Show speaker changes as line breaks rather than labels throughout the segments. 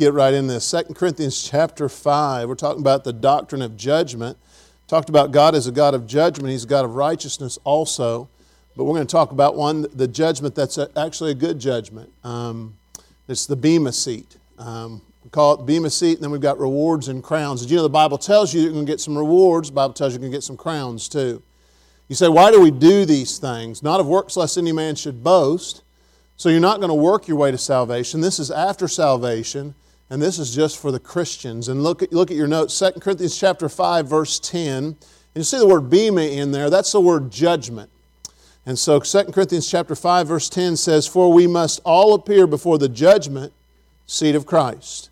get right in this. 2 Corinthians chapter 5. We're talking about the doctrine of judgment. Talked about God as a God of judgment. He's a God of righteousness also. But we're going to talk about one, the judgment that's actually a good judgment. Um, it's the Bema seat. Um, we call it Bema seat, and then we've got rewards and crowns. Did you know the Bible tells you you're going to get some rewards? The Bible tells you you're going to get some crowns too. You say, why do we do these things? Not of works lest any man should boast. So you're not going to work your way to salvation. This is after salvation, and this is just for the Christians. And look at, look at your notes, 2 Corinthians chapter 5, verse 10. And you see the word bema in there. That's the word judgment. And so 2 Corinthians chapter 5, verse 10 says, For we must all appear before the judgment seat of Christ,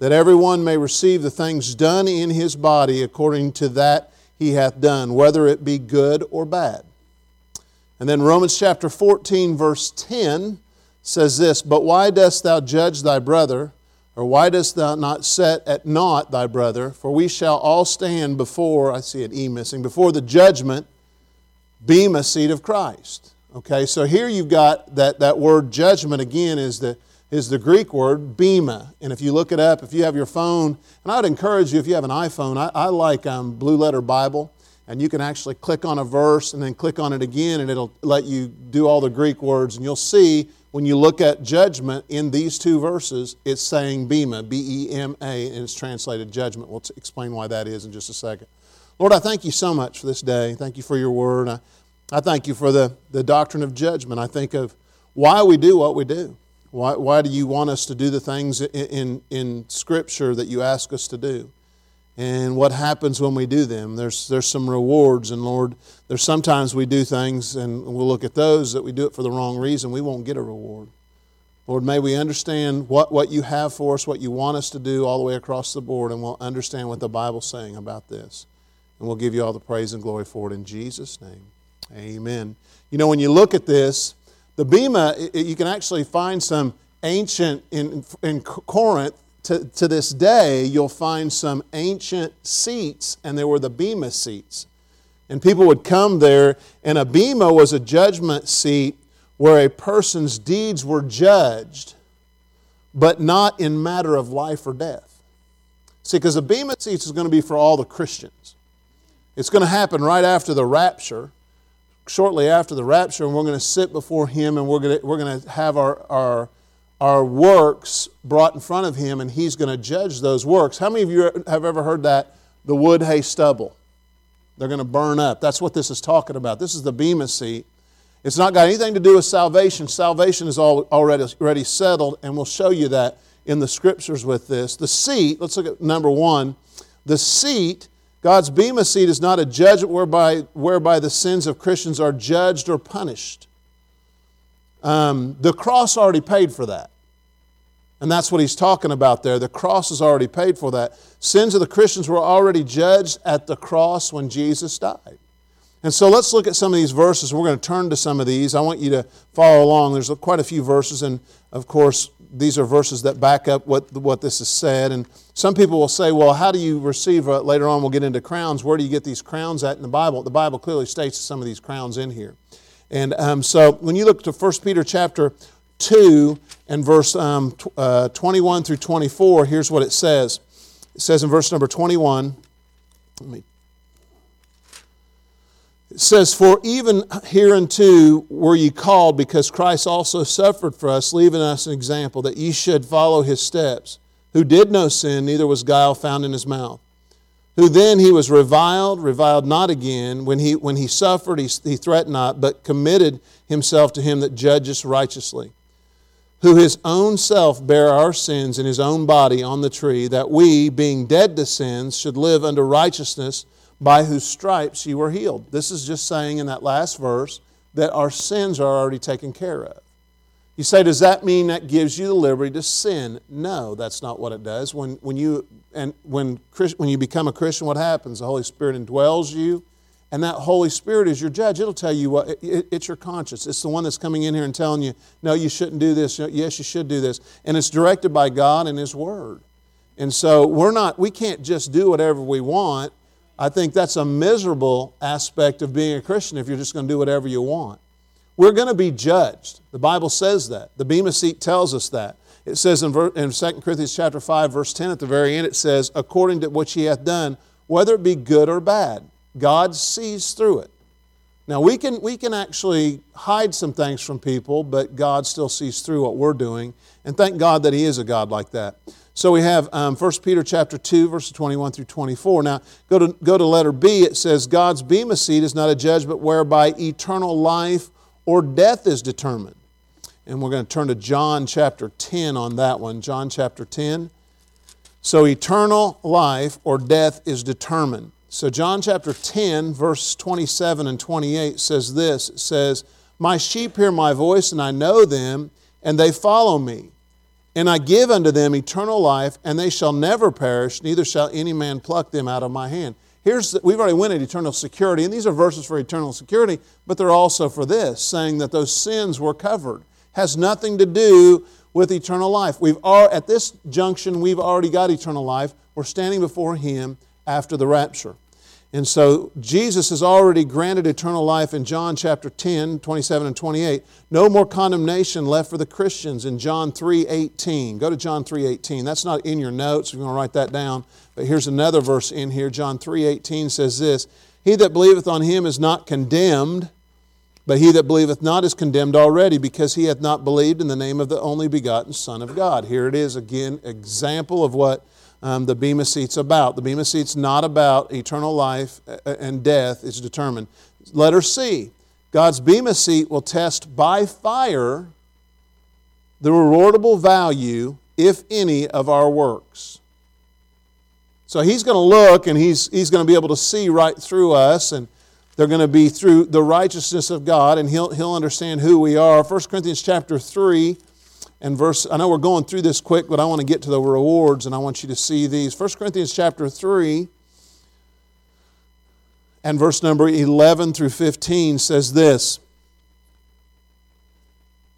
that everyone may receive the things done in his body according to that he hath done, whether it be good or bad. And then Romans chapter 14, verse 10 says this But why dost thou judge thy brother? Or why dost thou not set at naught thy brother? For we shall all stand before, I see an E missing, before the judgment, bema seat of Christ. Okay, so here you've got that, that word judgment again is the, is the Greek word bema. And if you look it up, if you have your phone, and I'd encourage you, if you have an iPhone, I, I like um, Blue Letter Bible and you can actually click on a verse and then click on it again, and it'll let you do all the Greek words. And you'll see when you look at judgment in these two verses, it's saying Bema, B E M A, and it's translated judgment. We'll explain why that is in just a second. Lord, I thank you so much for this day. Thank you for your word. I, I thank you for the, the doctrine of judgment. I think of why we do what we do. Why, why do you want us to do the things in, in, in Scripture that you ask us to do? And what happens when we do them. There's, there's some rewards, and Lord, there's sometimes we do things and we'll look at those that we do it for the wrong reason. We won't get a reward. Lord, may we understand what, what you have for us, what you want us to do all the way across the board, and we'll understand what the Bible's saying about this. And we'll give you all the praise and glory for it in Jesus' name. Amen. You know, when you look at this, the Bema, you can actually find some ancient, in, in Corinth, to, to this day, you'll find some ancient seats, and there were the Bema seats. And people would come there, and a Bema was a judgment seat where a person's deeds were judged, but not in matter of life or death. See, because the Bema seats is going to be for all the Christians. It's going to happen right after the rapture, shortly after the rapture, and we're going to sit before Him and we're going to, we're going to have our, our our works brought in front of him and he's going to judge those works. How many of you have ever heard that? The wood, hay, stubble. They're going to burn up. That's what this is talking about. This is the Bema seat. It's not got anything to do with salvation. Salvation is already, already settled, and we'll show you that in the scriptures with this. The seat, let's look at number one. The seat, God's Bema seat, is not a judgment whereby, whereby the sins of Christians are judged or punished. Um, the cross already paid for that. And that's what he's talking about there. The cross has already paid for that. Sins of the Christians were already judged at the cross when Jesus died. And so let's look at some of these verses. We're going to turn to some of these. I want you to follow along. There's quite a few verses, and of course, these are verses that back up what, what this is said. And some people will say, well, how do you receive, uh, later on we'll get into crowns, where do you get these crowns at in the Bible? The Bible clearly states some of these crowns in here. And um, so when you look to 1 Peter chapter 2 and verse um, uh, 21 through 24, here's what it says. It says in verse number 21, let me it says, For even hereunto were ye called, because Christ also suffered for us, leaving us an example, that ye should follow his steps, who did no sin, neither was guile found in his mouth who then he was reviled, reviled not again. When he, when he suffered, he, he threatened not, but committed himself to him that judges righteously, who his own self bare our sins in his own body on the tree, that we, being dead to sins, should live unto righteousness, by whose stripes ye were healed. This is just saying in that last verse that our sins are already taken care of. You say, does that mean that gives you the liberty to sin? No, that's not what it does. When, when, you, and when, when you become a Christian, what happens? The Holy Spirit indwells you, and that Holy Spirit is your judge. It'll tell you what, it, it's your conscience. It's the one that's coming in here and telling you, no, you shouldn't do this. Yes, you should do this. And it's directed by God and His Word. And so we're not, we can't just do whatever we want. I think that's a miserable aspect of being a Christian if you're just going to do whatever you want. We're going to be judged. The Bible says that. The Bema seat tells us that. It says in, in 2 Corinthians chapter 5, verse 10, at the very end, it says, according to what he hath done, whether it be good or bad. God sees through it. Now, we can, we can actually hide some things from people, but God still sees through what we're doing. And thank God that He is a God like that. So we have um, 1 Peter chapter 2, verses 21 through 24. Now, go to, go to letter B. It says, God's bema seat is not a judgment whereby eternal life or death is determined. And we're going to turn to John chapter 10 on that one. John chapter 10. So eternal life or death is determined. So, John chapter 10, verse 27 and 28 says this It says, My sheep hear my voice, and I know them, and they follow me. And I give unto them eternal life, and they shall never perish, neither shall any man pluck them out of my hand. Here's we've already went at eternal security, and these are verses for eternal security, but they're also for this, saying that those sins were covered. Has nothing to do with eternal life. We've are at this junction, we've already got eternal life. We're standing before Him after the rapture. And so Jesus has already granted eternal life in John chapter 10, 27 and 28. No more condemnation left for the Christians in John 3, 18. Go to John 3, 18. That's not in your notes. We're going to write that down. But here's another verse in here. John 3, 18 says this He that believeth on him is not condemned, but he that believeth not is condemned already, because he hath not believed in the name of the only begotten Son of God. Here it is again, example of what um, the Bema Seat's about. The Bema Seat's not about eternal life uh, uh, and death, is determined. Letter C God's Bema Seat will test by fire the rewardable value, if any, of our works. So he's going to look and he's, he's going to be able to see right through us, and they're going to be through the righteousness of God, and he'll, he'll understand who we are. 1 Corinthians chapter 3 and verse i know we're going through this quick but i want to get to the rewards and i want you to see these. 1 corinthians chapter 3 and verse number 11 through 15 says this.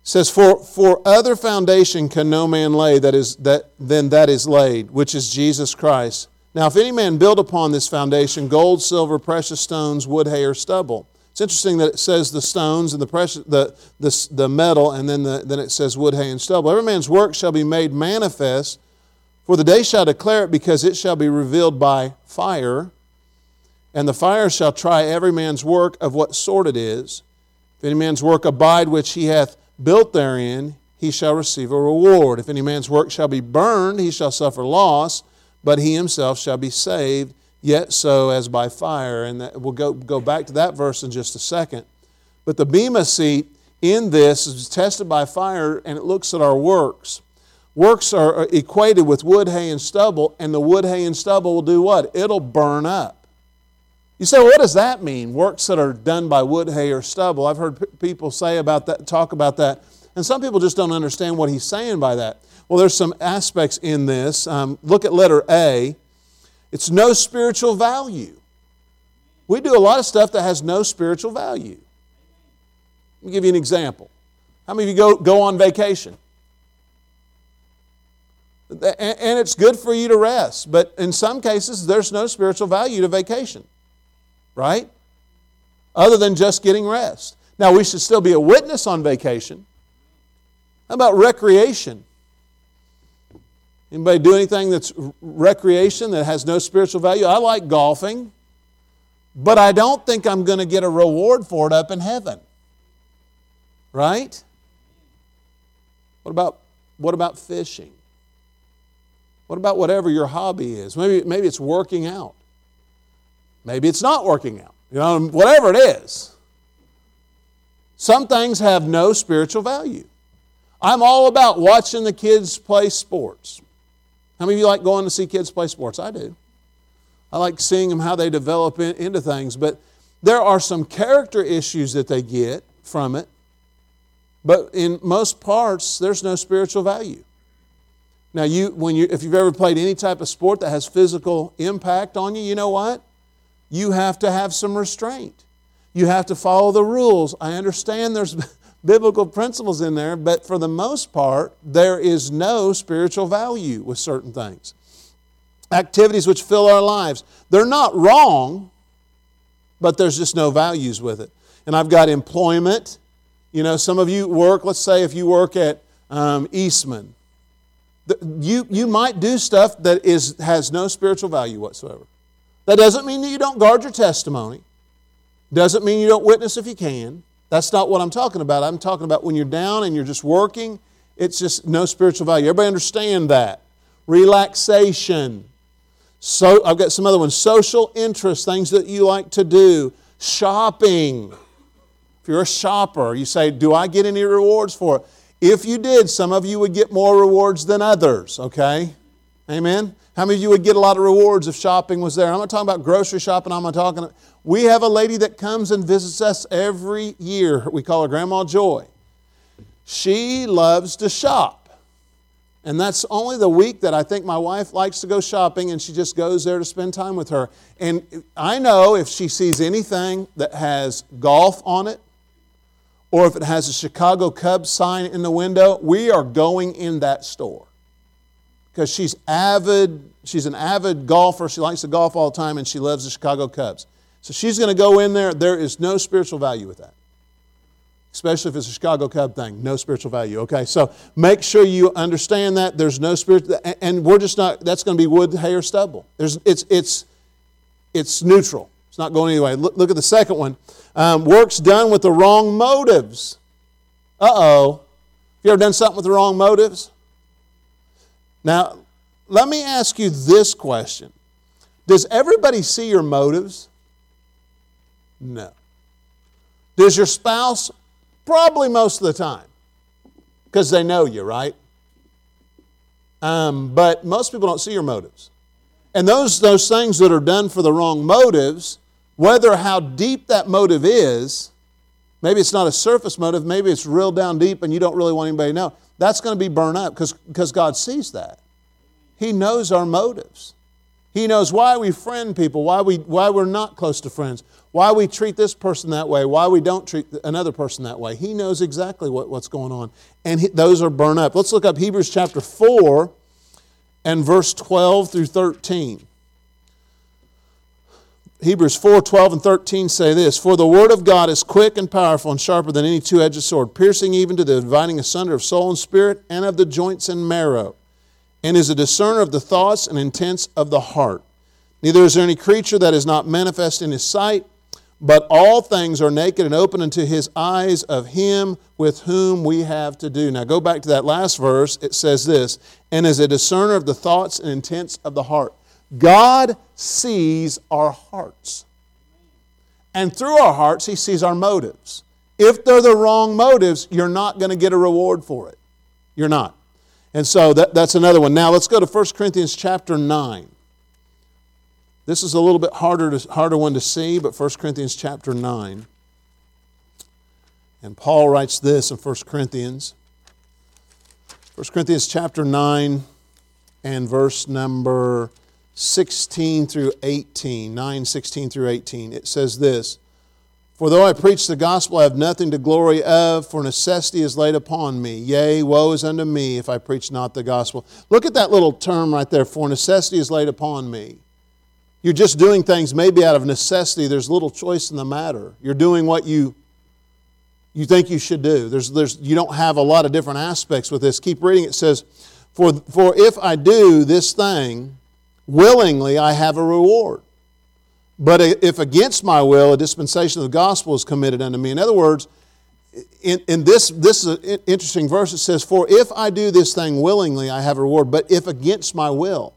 Says for, for other foundation can no man lay that is that than that is laid which is jesus christ. Now if any man build upon this foundation gold silver precious stones wood hay or stubble interesting that it says the stones and the, precious, the, the, the metal, and then, the, then it says wood, hay, and stubble. Every man's work shall be made manifest, for the day shall declare it, because it shall be revealed by fire. And the fire shall try every man's work of what sort it is. If any man's work abide which he hath built therein, he shall receive a reward. If any man's work shall be burned, he shall suffer loss, but he himself shall be saved yet so as by fire. And that, we'll go, go back to that verse in just a second. But the Bema seat in this is tested by fire and it looks at our works. Works are equated with wood, hay, and stubble, and the wood, hay, and stubble will do what? It'll burn up. You say, well, what does that mean? Works that are done by wood, hay, or stubble. I've heard people say about that, talk about that, and some people just don't understand what he's saying by that. Well, there's some aspects in this. Um, look at letter A. It's no spiritual value. We do a lot of stuff that has no spiritual value. Let me give you an example. How many of you go, go on vacation? And it's good for you to rest, but in some cases, there's no spiritual value to vacation, right? Other than just getting rest. Now, we should still be a witness on vacation. How about recreation? Anybody do anything that's recreation that has no spiritual value? I like golfing, but I don't think I'm going to get a reward for it up in heaven. Right? What about what about fishing? What about whatever your hobby is? Maybe, maybe it's working out. Maybe it's not working out. You know, whatever it is. Some things have no spiritual value. I'm all about watching the kids play sports. How many of you like going to see kids play sports? I do. I like seeing them how they develop in, into things, but there are some character issues that they get from it. But in most parts, there's no spiritual value. Now, you, when you, if you've ever played any type of sport that has physical impact on you, you know what? You have to have some restraint. You have to follow the rules. I understand there's biblical principles in there, but for the most part, there is no spiritual value with certain things. Activities which fill our lives, they're not wrong, but there's just no values with it. And I've got employment. You know, some of you work, let's say if you work at um, Eastman, You, you might do stuff that is, has no spiritual value whatsoever. That doesn't mean that you don't guard your testimony. Doesn't mean you don't witness if you can. That's not what I'm talking about. I'm talking about when you're down and you're just working, it's just no spiritual value. Everybody understand that. Relaxation. So I've got some other ones. Social interest, things that you like to do. Shopping. If you're a shopper, you say, Do I get any rewards for it? If you did, some of you would get more rewards than others, okay? Amen? How many of you would get a lot of rewards if shopping was there? I'm not talking about grocery shopping, I'm not talking. We have a lady that comes and visits us every year. We call her Grandma Joy. She loves to shop. And that's only the week that I think my wife likes to go shopping, and she just goes there to spend time with her. And I know if she sees anything that has golf on it, or if it has a Chicago Cubs sign in the window, we are going in that store. Because she's avid, she's an avid golfer. She likes to golf all the time and she loves the Chicago Cubs. So she's going to go in there. There is no spiritual value with that. Especially if it's a Chicago Cub thing, no spiritual value. Okay, so make sure you understand that there's no spirit, and we're just not. That's going to be wood, hay, or stubble. There's, it's, it's, it's neutral. It's not going anyway. Look, look at the second one. Um, works done with the wrong motives. Uh oh. Have you ever done something with the wrong motives? Now, let me ask you this question Does everybody see your motives? No. Does your spouse? Probably most of the time, because they know you, right? Um, but most people don't see your motives. And those, those things that are done for the wrong motives, whether how deep that motive is, maybe it's not a surface motive, maybe it's real down deep and you don't really want anybody to know, that's going to be burned up because God sees that. He knows our motives. He knows why we friend people, why, we, why we're not close to friends, why we treat this person that way, why we don't treat another person that way. He knows exactly what, what's going on. And he, those are burned up. Let's look up Hebrews chapter 4 and verse 12 through 13. Hebrews 4 12 and 13 say this For the word of God is quick and powerful and sharper than any two edged sword, piercing even to the dividing asunder of soul and spirit and of the joints and marrow, and is a discerner of the thoughts and intents of the heart. Neither is there any creature that is not manifest in his sight, but all things are naked and open unto his eyes of him with whom we have to do. Now go back to that last verse. It says this, and is a discerner of the thoughts and intents of the heart. God sees our hearts. And through our hearts, He sees our motives. If they're the wrong motives, you're not going to get a reward for it. You're not. And so that, that's another one. Now let's go to 1 Corinthians chapter 9. This is a little bit harder, to, harder one to see, but 1 Corinthians chapter 9. And Paul writes this in 1 Corinthians. 1 Corinthians chapter 9 and verse number 16 through 18, 9, 16 through 18. It says this For though I preach the gospel, I have nothing to glory of, for necessity is laid upon me. Yea, woe is unto me if I preach not the gospel. Look at that little term right there, for necessity is laid upon me. You're just doing things maybe out of necessity. There's little choice in the matter. You're doing what you you think you should do. There's, there's, you don't have a lot of different aspects with this. Keep reading. It says, for, for if I do this thing, willingly I have a reward. But if against my will a dispensation of the gospel is committed unto me. In other words, in, in this, this is an interesting verse. It says, For if I do this thing willingly, I have a reward, but if against my will.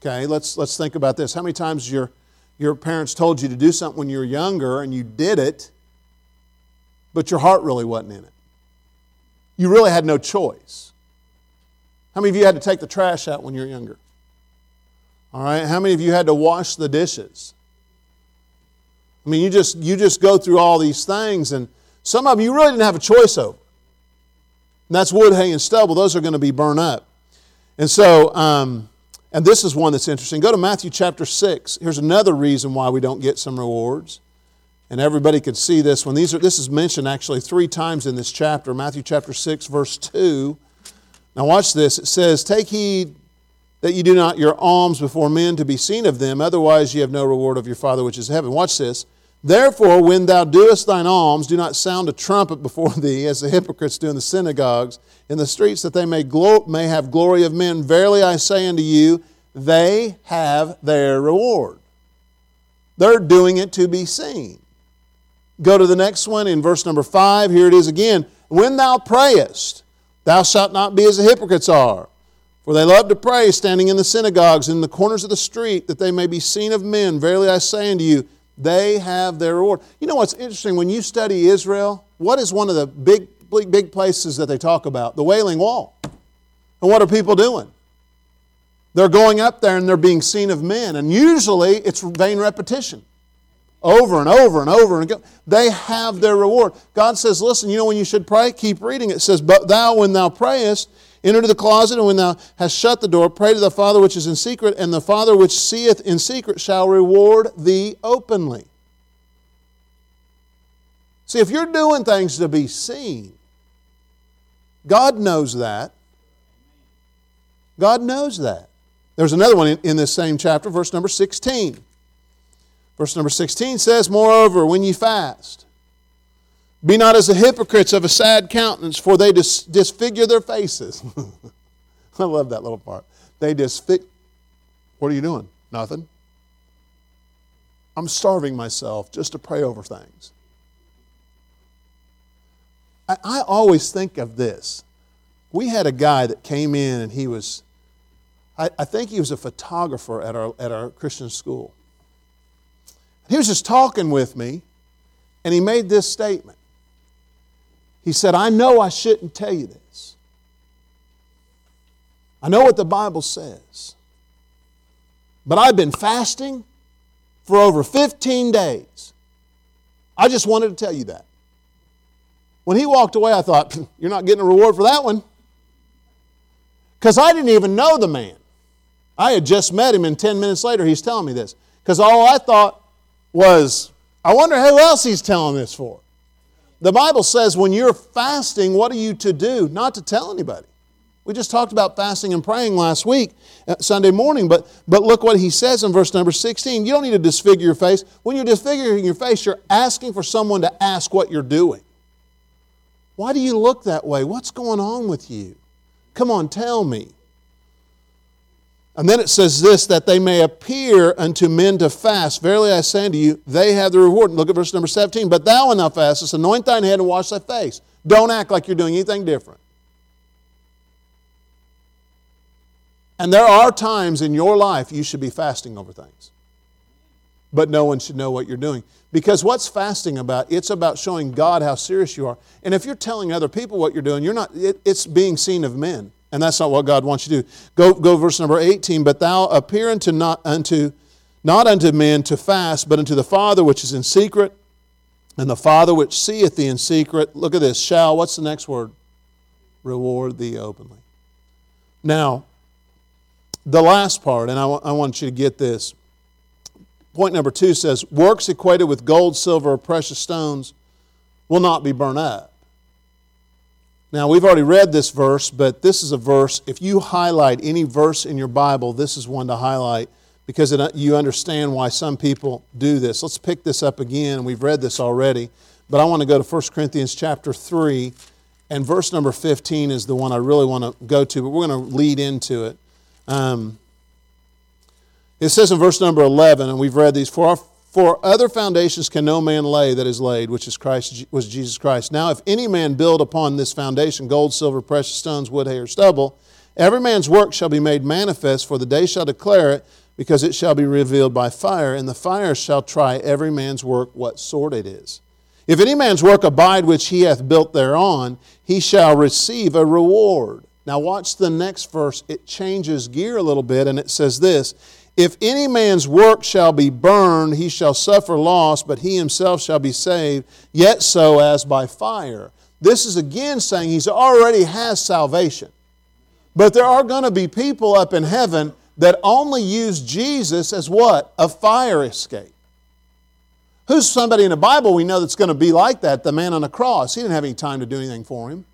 Okay, let's, let's think about this. How many times your, your parents told you to do something when you were younger and you did it, but your heart really wasn't in it? You really had no choice. How many of you had to take the trash out when you were younger? All right, how many of you had to wash the dishes? I mean, you just you just go through all these things, and some of you really didn't have a choice over. And that's wood, hay, and stubble. Those are going to be burned up. And so, um, and this is one that's interesting. Go to Matthew chapter 6. Here's another reason why we don't get some rewards. And everybody could see this when these are this is mentioned actually three times in this chapter. Matthew chapter 6, verse 2. Now watch this. It says, Take heed that you do not your alms before men to be seen of them, otherwise ye have no reward of your Father which is in heaven. Watch this. Therefore, when thou doest thine alms, do not sound a trumpet before thee, as the hypocrites do in the synagogues, in the streets, that they may, glo- may have glory of men. Verily I say unto you, they have their reward. They're doing it to be seen. Go to the next one in verse number five. Here it is again. When thou prayest, thou shalt not be as the hypocrites are. For they love to pray, standing in the synagogues, in the corners of the street, that they may be seen of men. Verily I say unto you, they have their reward. You know what's interesting? When you study Israel, what is one of the big, big, big places that they talk about? The Wailing Wall. And what are people doing? They're going up there and they're being seen of men. And usually it's vain repetition. Over and over and over and again. They have their reward. God says, listen, you know when you should pray? Keep reading. It says, But thou, when thou prayest, enter to the closet, and when thou hast shut the door, pray to the Father which is in secret, and the Father which seeth in secret shall reward thee openly. See, if you're doing things to be seen, God knows that. God knows that. There's another one in, in this same chapter, verse number 16. Verse number 16 says, Moreover, when ye fast, be not as the hypocrites of a sad countenance, for they dis- disfigure their faces. I love that little part. They disfigure. What are you doing? Nothing. I'm starving myself just to pray over things. I, I always think of this. We had a guy that came in and he was I, I think he was a photographer at our, at our Christian school. He was just talking with me, and he made this statement. He said, I know I shouldn't tell you this. I know what the Bible says. But I've been fasting for over 15 days. I just wanted to tell you that. When he walked away, I thought, You're not getting a reward for that one. Because I didn't even know the man. I had just met him, and 10 minutes later, he's telling me this. Because all I thought was, I wonder who else he's telling this for. The Bible says when you're fasting, what are you to do? Not to tell anybody. We just talked about fasting and praying last week, uh, Sunday morning, but, but look what he says in verse number 16. You don't need to disfigure your face. When you're disfiguring your face, you're asking for someone to ask what you're doing. Why do you look that way? What's going on with you? Come on, tell me. And then it says this, that they may appear unto men to fast. Verily I say unto you, they have the reward. Look at verse number 17. But thou, when thou fastest, anoint thine head and wash thy face. Don't act like you're doing anything different. And there are times in your life you should be fasting over things. But no one should know what you're doing. Because what's fasting about? It's about showing God how serious you are. And if you're telling other people what you're doing, you're not, it, it's being seen of men. And that's not what God wants you to do. Go, go verse number 18. But thou appear unto not unto not unto men to fast, but unto the Father which is in secret, and the Father which seeth thee in secret. Look at this. Shall, what's the next word? Reward thee openly. Now, the last part, and I, w- I want you to get this. Point number two says, Works equated with gold, silver, or precious stones will not be burned up. Now, we've already read this verse, but this is a verse. If you highlight any verse in your Bible, this is one to highlight because it, you understand why some people do this. Let's pick this up again. We've read this already, but I want to go to 1 Corinthians chapter 3, and verse number 15 is the one I really want to go to, but we're going to lead into it. Um, it says in verse number 11, and we've read these, For our for other foundations can no man lay that is laid, which is Christ was Jesus Christ. Now, if any man build upon this foundation gold, silver, precious stones, wood, hay, or stubble, every man's work shall be made manifest, for the day shall declare it, because it shall be revealed by fire, and the fire shall try every man's work what sort it is. If any man's work abide which he hath built thereon, he shall receive a reward. Now, watch the next verse. It changes gear a little bit, and it says this if any man's work shall be burned, he shall suffer loss, but he himself shall be saved, yet so as by fire. This is again saying he already has salvation. But there are going to be people up in heaven that only use Jesus as what? A fire escape. Who's somebody in the Bible we know that's going to be like that? The man on the cross. He didn't have any time to do anything for him.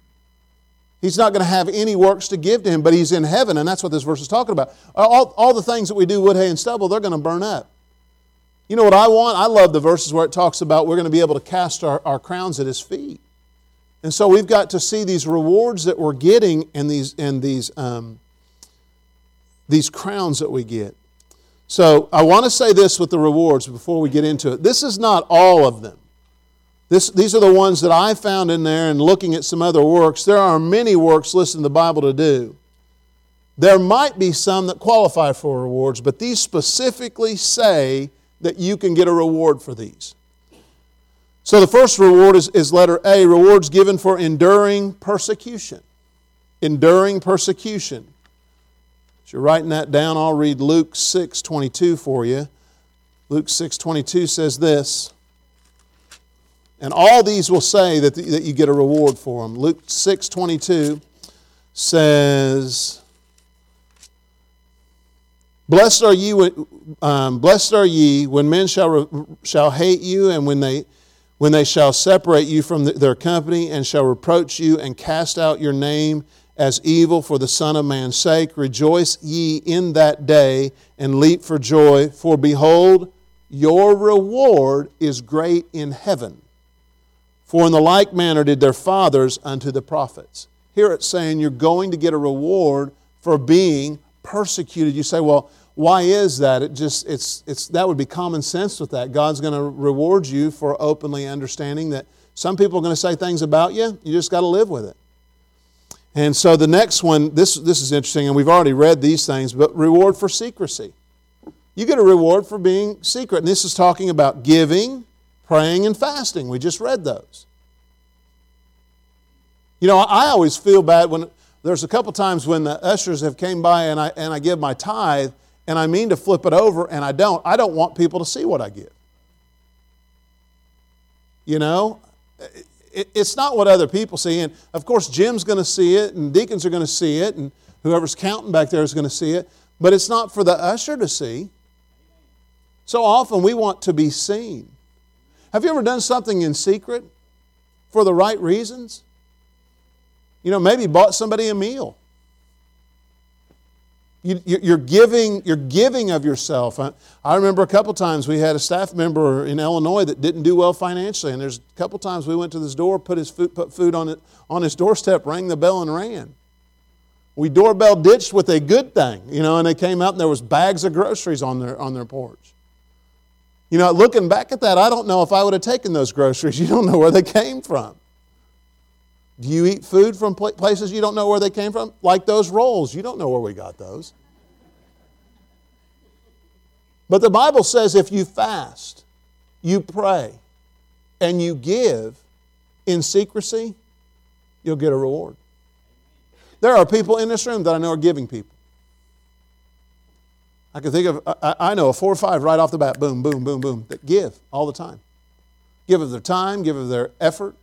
He's not going to have any works to give to him, but he's in heaven, and that's what this verse is talking about. All, all the things that we do, wood, hay, and stubble, they're going to burn up. You know what I want? I love the verses where it talks about we're going to be able to cast our, our crowns at His feet. And so we've got to see these rewards that we're getting and these, and these, um, these crowns that we get. So I want to say this with the rewards before we get into it. This is not all of them. This, these are the ones that I found in there and looking at some other works. There are many works listed in the Bible to do. There might be some that qualify for rewards, but these specifically say that you can get a reward for these. So the first reward is, is letter A rewards given for enduring persecution. Enduring persecution. As you're writing that down, I'll read Luke 6 22 for you. Luke 6 22 says this. And all these will say that, the, that you get a reward for them. Luke 6 22 says, Blessed are you, um, blessed are ye when men shall, shall hate you, and when they, when they shall separate you from the, their company, and shall reproach you, and cast out your name as evil for the Son of Man's sake. Rejoice ye in that day, and leap for joy, for behold, your reward is great in heaven. For in the like manner did their fathers unto the prophets. Here it's saying you're going to get a reward for being persecuted. You say, well, why is that? It just it's it's that would be common sense with that. God's going to reward you for openly understanding that some people are going to say things about you. You just got to live with it. And so the next one, this this is interesting, and we've already read these things, but reward for secrecy. You get a reward for being secret. And this is talking about giving, praying, and fasting. We just read those. You know, I always feel bad when there's a couple times when the ushers have came by and I and I give my tithe and I mean to flip it over and I don't, I don't want people to see what I give. You know, it's not what other people see. And of course, Jim's going to see it, and deacons are going to see it, and whoever's counting back there is going to see it. But it's not for the usher to see. So often we want to be seen. Have you ever done something in secret for the right reasons? You know, maybe bought somebody a meal you, are giving, you're giving of yourself. I remember a couple times we had a staff member in Illinois that didn't do well financially, and there's a couple times we went to this door, put his food, put food on it on his doorstep, rang the bell, and ran. We doorbell ditched with a good thing, you know, and they came out and there was bags of groceries on their on their porch. You know, looking back at that, I don't know if I would have taken those groceries. You don't know where they came from. Do you eat food from places you don't know where they came from? Like those rolls, you don't know where we got those. But the Bible says if you fast, you pray, and you give in secrecy, you'll get a reward. There are people in this room that I know are giving people. I can think of, I, know, a four or five right off the bat, boom, boom, boom, boom, that give all the time. Give of their time, give of their effort,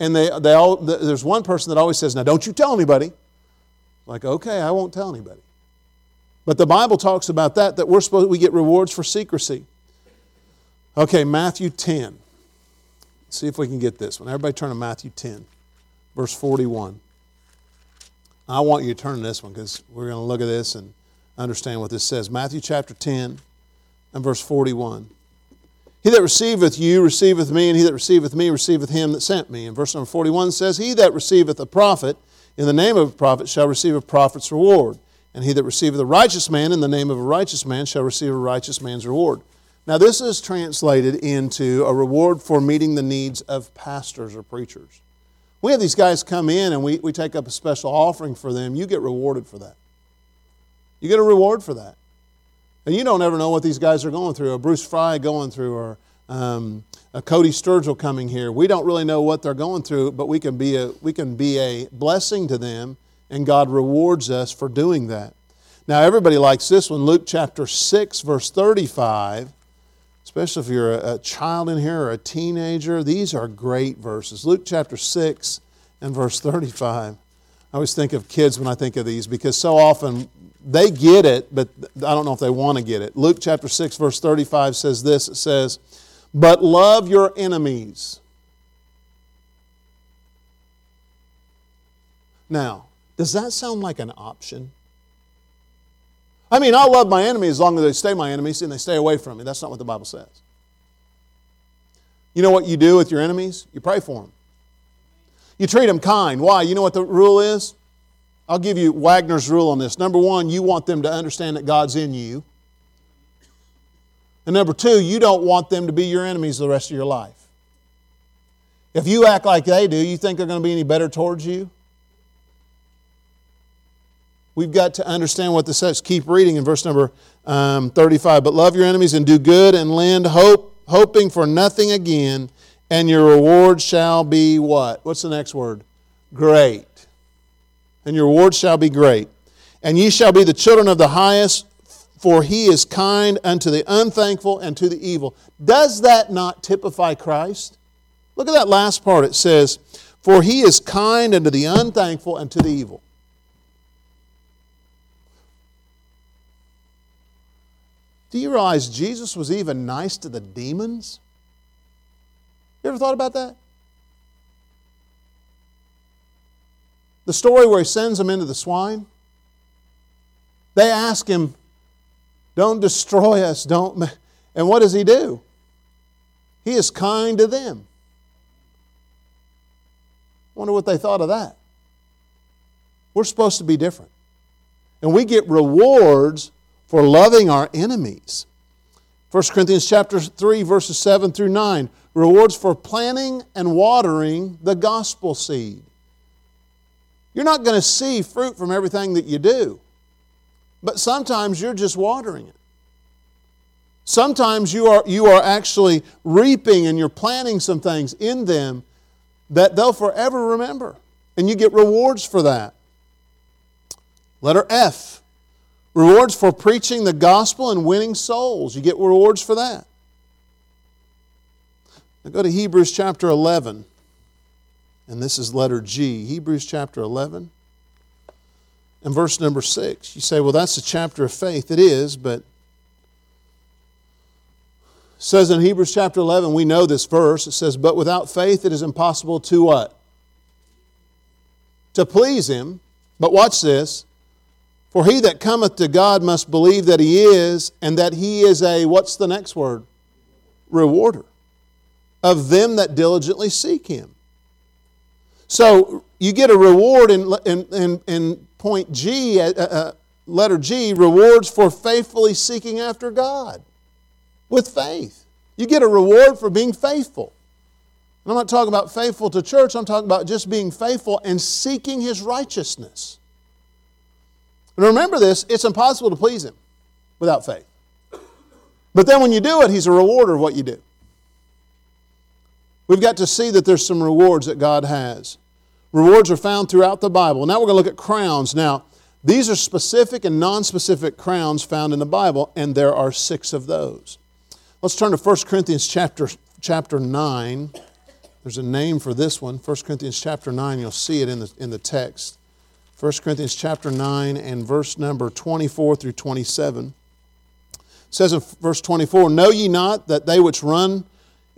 and they, they all, there's one person that always says, Now don't you tell anybody. Like, okay, I won't tell anybody. But the Bible talks about that, that we're supposed we get rewards for secrecy. Okay, Matthew 10. Let's see if we can get this one. Everybody turn to Matthew 10, verse 41. I want you to turn to this one because we're going to look at this and understand what this says. Matthew chapter 10 and verse 41. He that receiveth you receiveth me, and he that receiveth me receiveth him that sent me. And verse number 41 says, He that receiveth a prophet in the name of a prophet shall receive a prophet's reward. And he that receiveth a righteous man in the name of a righteous man shall receive a righteous man's reward. Now, this is translated into a reward for meeting the needs of pastors or preachers. We have these guys come in and we, we take up a special offering for them. You get rewarded for that. You get a reward for that. And you don't ever know what these guys are going through. A Bruce Fry going through, or um, a Cody Sturgill coming here. We don't really know what they're going through, but we can be a we can be a blessing to them, and God rewards us for doing that. Now everybody likes this one. Luke chapter six, verse thirty-five. Especially if you're a, a child in here or a teenager, these are great verses. Luke chapter six and verse thirty-five. I always think of kids when I think of these because so often they get it, but I don't know if they want to get it. Luke chapter 6, verse 35 says this it says, But love your enemies. Now, does that sound like an option? I mean, I'll love my enemy as long as they stay my enemies and they stay away from me. That's not what the Bible says. You know what you do with your enemies? You pray for them. You treat them kind. Why? You know what the rule is? I'll give you Wagner's rule on this. Number one, you want them to understand that God's in you. And number two, you don't want them to be your enemies the rest of your life. If you act like they do, you think they're going to be any better towards you? We've got to understand what this says. Keep reading in verse number um, 35. But love your enemies and do good and lend hope, hoping for nothing again, and your reward shall be what? What's the next word? Great. And your reward shall be great. And ye shall be the children of the highest, for he is kind unto the unthankful and to the evil. Does that not typify Christ? Look at that last part. It says, For he is kind unto the unthankful and to the evil. Do you realize Jesus was even nice to the demons? You ever thought about that? The story where he sends them into the swine. They ask him, Don't destroy us, don't. And what does he do? He is kind to them. Wonder what they thought of that. We're supposed to be different. And we get rewards for loving our enemies. 1 Corinthians chapter 3 verses 7 through 9 rewards for planting and watering the gospel seed. You're not going to see fruit from everything that you do. But sometimes you're just watering it. Sometimes you are, you are actually reaping and you're planting some things in them that they'll forever remember. And you get rewards for that. Letter F rewards for preaching the gospel and winning souls. You get rewards for that. Now go to Hebrews chapter 11. And this is letter G. Hebrews chapter 11 and verse number 6. You say, well, that's a chapter of faith. It is, but says in Hebrews chapter 11, we know this verse. It says, But without faith it is impossible to what? To please Him. But watch this. For he that cometh to God must believe that He is, and that He is a, what's the next word? Rewarder of them that diligently seek Him. So you get a reward in, in, in, in point G, uh, uh, letter G, rewards for faithfully seeking after God with faith. You get a reward for being faithful. I'm not talking about faithful to church, I'm talking about just being faithful and seeking His righteousness. And remember this it's impossible to please Him without faith. But then when you do it, He's a rewarder of what you do. We've got to see that there's some rewards that God has. Rewards are found throughout the Bible. Now we're going to look at crowns. Now, these are specific and non specific crowns found in the Bible, and there are six of those. Let's turn to 1 Corinthians chapter, chapter 9. There's a name for this one. 1 Corinthians chapter 9, you'll see it in the, in the text. 1 Corinthians chapter 9 and verse number 24 through 27. It says in verse 24, Know ye not that they which run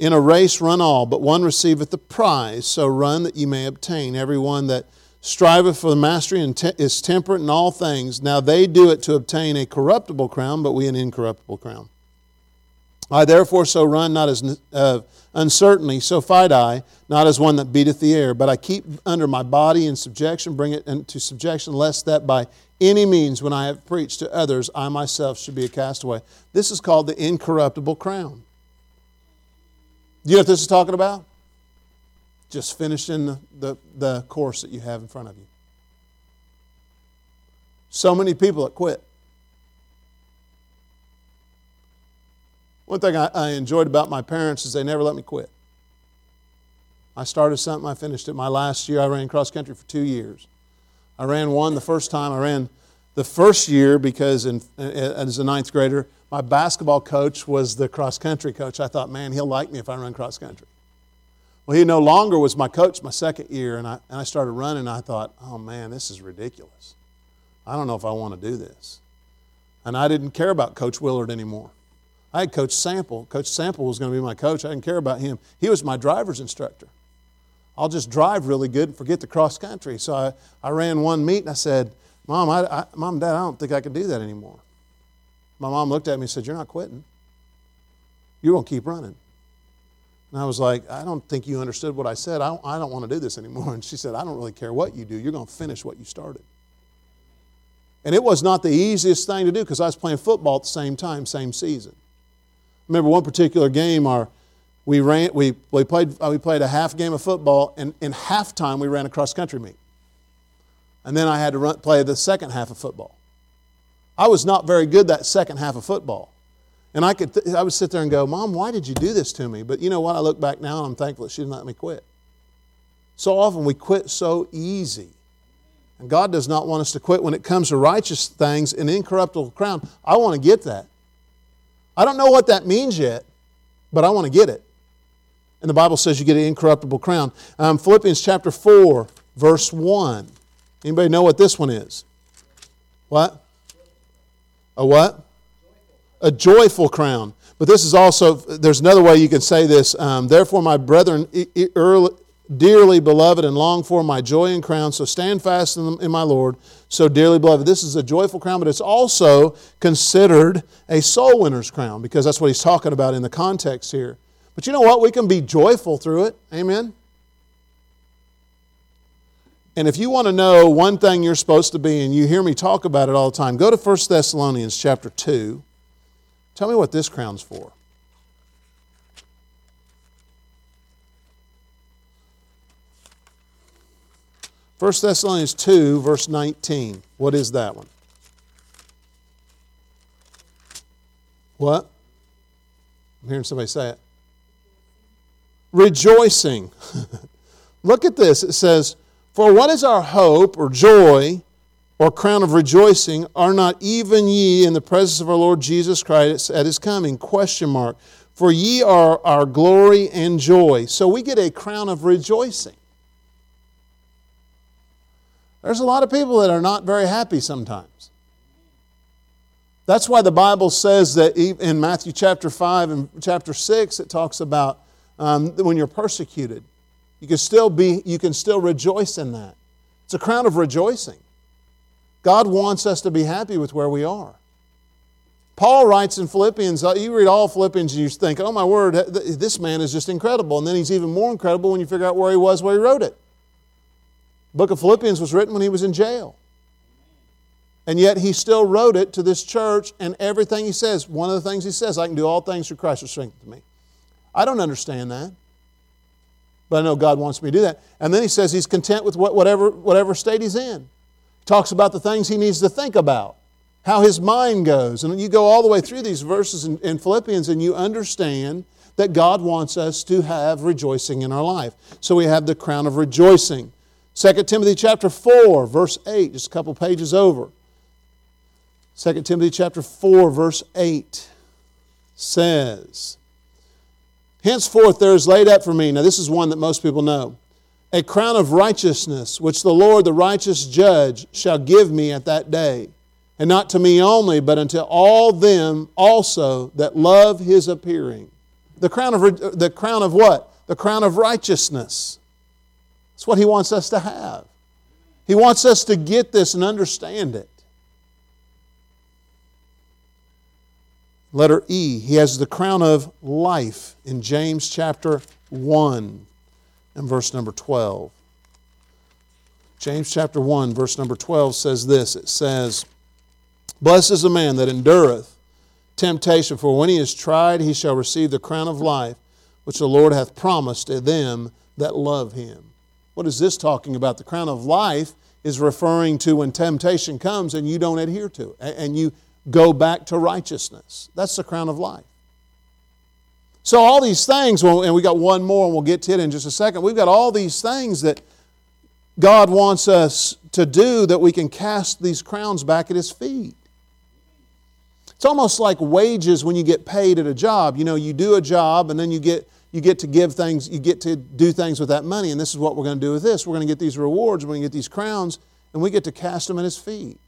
in a race run all, but one receiveth the prize, so run that ye may obtain. Every one that striveth for the mastery and te- is temperate in all things. Now they do it to obtain a corruptible crown, but we an incorruptible crown. I therefore so run, not as uh, uncertainly, so fight I, not as one that beateth the air, but I keep under my body in subjection, bring it into subjection, lest that by any means, when I have preached to others, I myself should be a castaway. This is called the incorruptible crown. You know what this is talking about? Just finishing the, the, the course that you have in front of you. So many people that quit. One thing I, I, enjoyed about my parents is they never let me quit. I started something, I finished it. My last year, I ran cross country for two years. I ran one the first time. I ran the first year because in, uh, as a ninth grader, my basketball coach was the cross country coach. I thought, man, he'll like me if I run cross country. Well, he no longer was my coach my second year, and I, and I started running, I thought, oh man, this is ridiculous. I don't know if I want to do this. And I didn't care about Coach Willard anymore. I had Coach Sample. Coach Sample was going to be my coach. I didn't care about him. He was my driver's instructor. I'll just drive really good and forget the cross country. So I, I ran one meet and I said, Mom, I, I, Mom, Dad, I don't think I can do that anymore. my mom looked at me and said, You're not quitting. You're going to keep running. And I was like, I don't think you understood what I said. I don't, I don't want to do this anymore. And she said, I don't really care what you do. You're going to finish what you started. And it was not the easiest thing to do because I was playing football at the same time, same season. remember one particular game, our, we, ran, we, we, played, we played a half game of football, and in halftime we ran a cross country meet. And then I had to run, play the second half of football. I was not very good that second half of football. And I, could th- I would sit there and go, Mom, why did you do this to me? But you know what? I look back now and I'm thankful that she didn't let me quit. So often we quit so easy. And God does not want us to quit when it comes to righteous things, an incorruptible crown. I want to get that. I don't know what that means yet, but I want to get it. And the Bible says you get an incorruptible crown. Um, Philippians chapter 4, verse 1. Anybody know what this one is? What? A what? A joyful crown. But this is also, there's another way you can say this. Um, Therefore, my brethren, early, dearly beloved and long for my joy and crown. So stand fast in, in, my Lord, so dearly beloved. This is a joyful crown, but it's also considered a soul winner's crown because that's what he's talking about in the context here. But you know what? We can be joyful through it. Amen. And if you want to know one thing you're supposed to be, and you hear me talk about it all the time, go to 1 Thessalonians chapter 2. Tell me what this crown's for. 1 Thessalonians 2, verse 19. What is that one? What? I'm hearing somebody say it. Rejoicing. Look at this. It says, For what is our hope or joy or crown of rejoicing? Are not even ye in the presence of our Lord Jesus Christ at his coming? Question mark. For ye are our glory and joy. So we get a crown of rejoicing. There's a lot of people that are not very happy sometimes. That's why the Bible says that in Matthew chapter 5 and chapter 6, it talks about um, when you're persecuted, you can, still be, you can still rejoice in that. It's a crown of rejoicing. God wants us to be happy with where we are. Paul writes in Philippians, uh, you read all Philippians and you think, oh my word, this man is just incredible. And then he's even more incredible when you figure out where he was where he wrote it The book of Philippians was written when he was in jail. And yet he still wrote it to this church, and everything he says, one of the things he says, I can do all things through Christ who strengthens me. I don't understand that. But I know God wants me to do that. And then he says he's content with whatever, whatever state he's in. He talks about the things he needs to think about, how his mind goes. And you go all the way through these verses in, in Philippians, and you understand that God wants us to have rejoicing in our life. So we have the crown of rejoicing. 2 Timothy chapter 4, verse 8, just a couple pages over. 2 Timothy chapter 4, verse 8 says, Henceforth there is laid up for me, now this is one that most people know, a crown of righteousness, which the Lord, the righteous judge, shall give me at that day. And not to me only, but unto all them also that love his appearing. The crown of, the crown of what? The crown of righteousness. It's what He wants us to have. He wants us to get this and understand it. Letter E, he has the crown of life in James chapter 1 and verse number 12. James chapter 1, verse number 12 says this it says, Blessed is the man that endureth temptation, for when he is tried, he shall receive the crown of life, which the Lord hath promised to them that love him. What is this talking about? The crown of life is referring to when temptation comes and you don't adhere to it and you go back to righteousness. That's the crown of life. So, all these things, and we got one more and we'll get to it in just a second. We've got all these things that God wants us to do that we can cast these crowns back at His feet. It's almost like wages when you get paid at a job. You know, you do a job and then you get you get to give things, you get to do things with that money. And this is what we're going to do with this. We're going to get these rewards, we're going to get these crowns, and we get to cast them at His feet.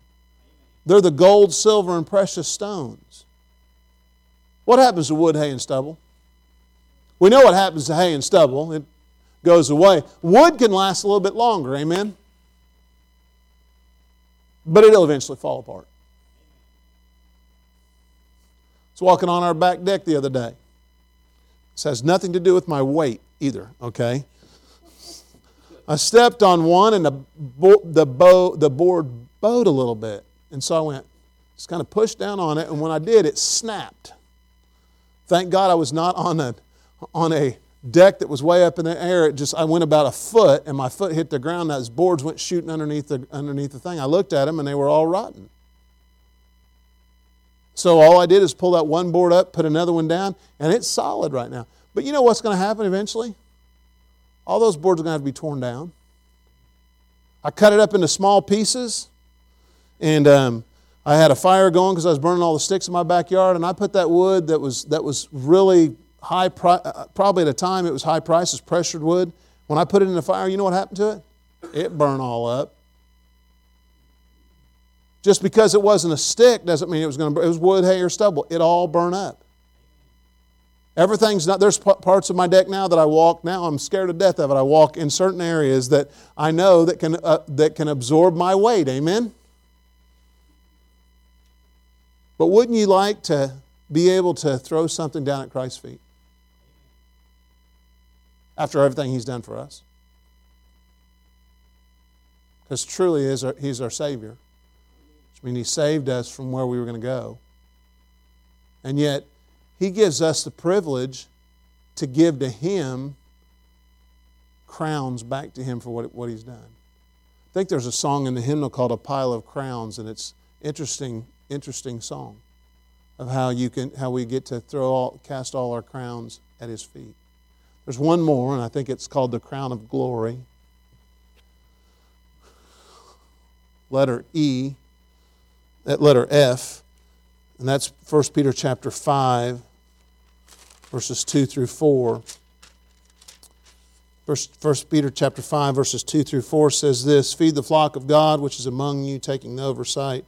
They're the gold, silver, and precious stones. What happens to wood, hay, and stubble? We know what happens to hay and stubble. It goes away. Wood can last a little bit longer, amen? But it'll eventually fall apart. I was walking on our back deck the other day. This has nothing to do with my weight either, okay? I stepped on one and the, bo- the, bow, the board bowed a little bit. And so I went, just kind of pushed down on it, and when I did, it snapped. Thank God I was not on a, on a deck that was way up in the air. It just I went about a foot, and my foot hit the ground. Those boards went shooting underneath the underneath the thing. I looked at them, and they were all rotten. So all I did is pull that one board up, put another one down, and it's solid right now. But you know what's going to happen eventually? All those boards are going to have to be torn down. I cut it up into small pieces, and um, I had a fire going because I was burning all the sticks in my backyard, and I put that wood that was that was really high, pri- uh, probably at a time it was high prices, pressured wood. When I put it in the fire, you know what happened to it? It burned all up. Just because it wasn't a stick doesn't mean it was going to. It was wood, hay, or stubble. It all burned up. Everything's not. There's parts of my deck now that I walk. Now I'm scared to death of it. I walk in certain areas that I know that can uh, that can absorb my weight. Amen. But wouldn't you like to be able to throw something down at Christ's feet? after everything He's done for us. Because truly our, He's our Savior. Which means He saved us from where we were going to go. And yet, He gives us the privilege to give to Him crowns back to Him for what, what He's done. I think there's a song in the hymnal called A Pile of Crowns, and it's interesting, interesting song of how you can how we get to throw all, cast all our crowns at his feet. There's one more, and I think it's called the crown of glory. Letter E, that letter F, and that's 1 Peter chapter 5, verses 2 through 4. First, 1 Peter chapter 5, verses 2 through 4 says this Feed the flock of God which is among you, taking no oversight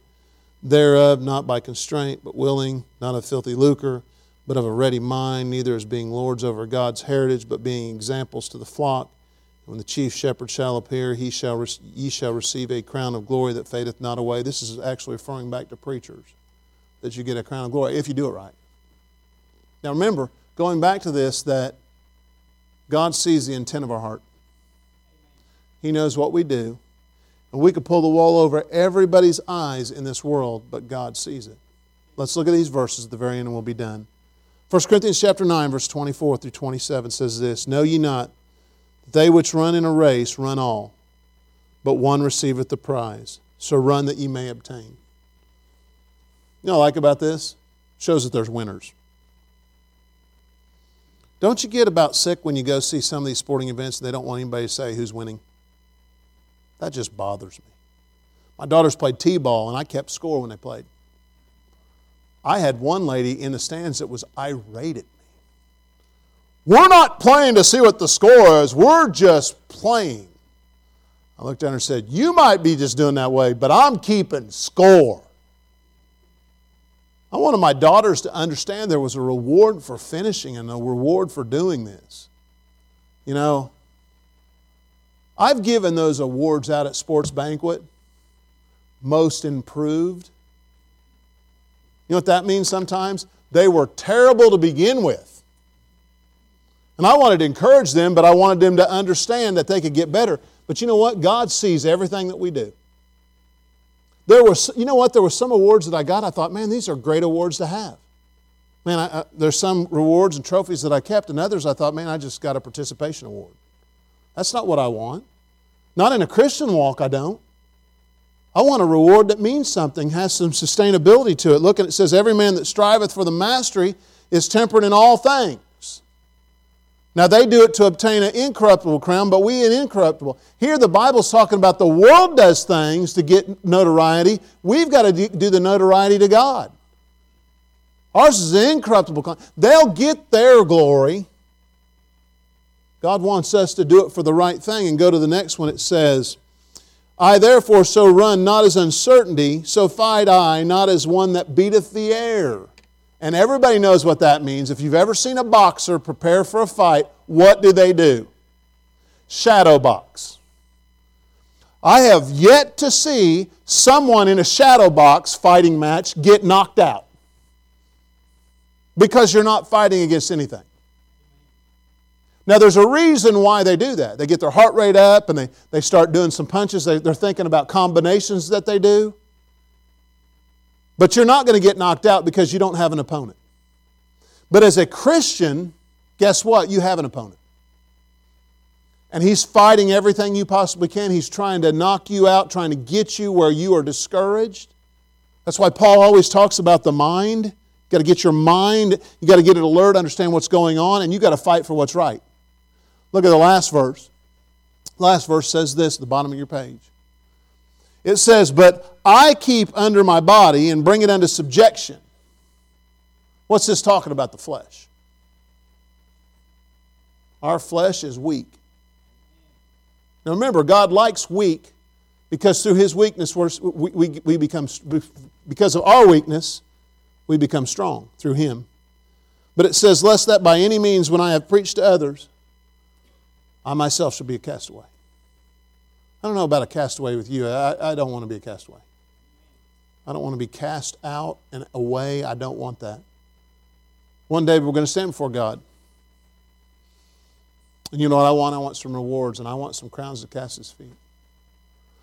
thereof, not by constraint, but willing, not of filthy lucre but of a ready mind, neither as being lords over God's heritage, but being examples to the flock. When the chief shepherd shall appear, he shall, ye shall receive a crown of glory that fadeth not away. This is actually referring back to preachers, that you get a crown of glory if you do it right. Now remember, going back to this, that God sees the intent of our heart. He knows what we do. And we could pull the wool over everybody's eyes in this world, but God sees it. Let's look at these verses at the very end and we'll be done. 1 Corinthians chapter 9, verse 24 through 27 says this Know ye not that they which run in a race run all, but one receiveth the prize. So run that ye may obtain. You know what I like about this? Shows that there's winners. Don't you get about sick when you go see some of these sporting events and they don't want anybody to say who's winning? That just bothers me. My daughters played T ball and I kept score when they played. I had one lady in the stands that was irate at me. We're not playing to see what the score is, we're just playing. I looked at her and said, You might be just doing that way, but I'm keeping score. I wanted my daughters to understand there was a reward for finishing and a reward for doing this. You know, I've given those awards out at Sports Banquet, most improved. You know what that means sometimes? They were terrible to begin with. And I wanted to encourage them, but I wanted them to understand that they could get better. But you know what? God sees everything that we do. There was, you know what? There were some awards that I got. I thought, man, these are great awards to have. Man, I, I, there's some rewards and trophies that I kept, and others I thought, man, I just got a participation award. That's not what I want. Not in a Christian walk, I don't. I want a reward that means something, has some sustainability to it. Look at it says, Every man that striveth for the mastery is temperate in all things. Now they do it to obtain an incorruptible crown, but we an incorruptible. Here the Bible's talking about the world does things to get notoriety. We've got to do the notoriety to God. Ours is an incorruptible crown. They'll get their glory. God wants us to do it for the right thing. And go to the next one. It says, I therefore so run not as uncertainty, so fight I not as one that beateth the air. And everybody knows what that means. If you've ever seen a boxer prepare for a fight, what do they do? Shadow box. I have yet to see someone in a shadow box fighting match get knocked out. because you're not fighting against anything. Now, there's a reason why they do that. They get their heart rate up and they, they start doing some punches. They, they're thinking about combinations that they do. But you're not going to get knocked out because you don't have an opponent. But as a Christian, guess what? You have an opponent. And he's fighting everything you possibly can. He's trying to knock you out, trying to get you where you are discouraged. That's why Paul always talks about the mind. You got to get your mind, you got to get it alert, understand what's going on, and you got to fight for what's right. Look at the last verse. Last verse says this at the bottom of your page. It says, But I keep under my body and bring it under subjection. What's this talking about? The flesh. Our flesh is weak. Now remember, God likes weak because through His weakness, we, we, we become, because of our weakness, we become strong through Him. But it says, Lest that by any means, when I have preached to others, I myself shall be a castaway. I don't know about a castaway with you. I, I don't want to be a castaway. I don't want to be cast out and away. I don't want that. One day we're going to stand before God. And you know what I want? I want some rewards and I want some crowns to cast his feet.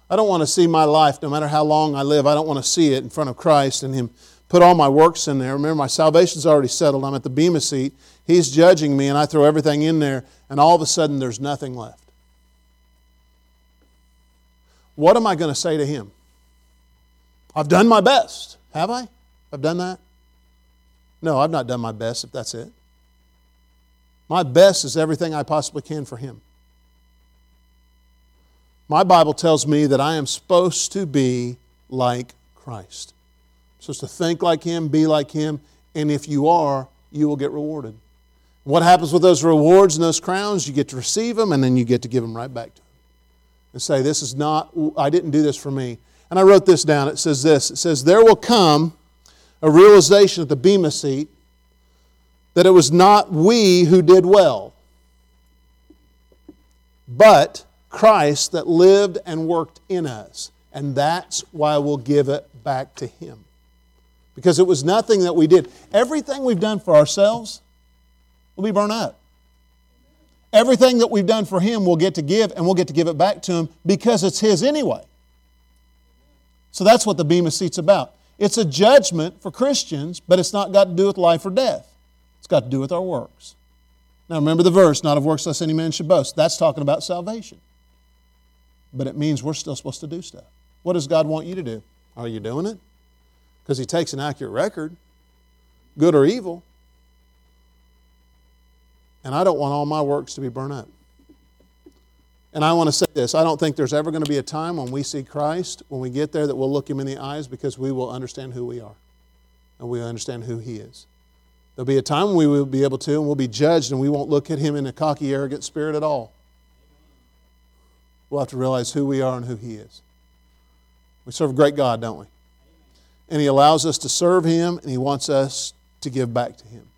I don't want to see my life, no matter how long I live, I don't want to see it in front of Christ and Him put all my works in there. Remember, my salvation's already settled. I'm at the Bema seat. He's judging me, and I throw everything in there, and all of a sudden there's nothing left. What am I going to say to Him? I've done my best. Have I? I've done that? No, I've not done my best, if that's it. My best is everything I possibly can for Him. My Bible tells me that I am supposed to be like Christ. I'm supposed to think like Him, be like Him, and if you are, you will get rewarded. What happens with those rewards and those crowns? You get to receive them, and then you get to give them right back to Him. And say, This is not, I didn't do this for me. And I wrote this down. It says this It says, There will come a realization at the Bema seat that it was not we who did well, but Christ that lived and worked in us. And that's why we'll give it back to Him. Because it was nothing that we did. Everything we've done for ourselves will be burned up. Everything that we've done for Him we'll get to give, and we'll get to give it back to Him because it's His anyway. So that's what the Bema Seat's about. It's a judgment for Christians, but it's not got to do with life or death. It's got to do with our works. Now remember the verse, not of works lest any man should boast. That's talking about salvation. But it means we're still supposed to do stuff. What does God want you to do? Are you doing it? Because He takes an accurate record, good or evil. And I don't want all my works to be burned up. And I want to say this I don't think there's ever going to be a time when we see Christ, when we get there, that we'll look Him in the eyes because we will understand who we are and we understand who He is. There'll be a time when we will be able to, and we'll be judged, and we won't look at him in a cocky, arrogant spirit at all. We'll have to realize who we are and who he is. We serve a great God, don't we? And he allows us to serve him, and he wants us to give back to him.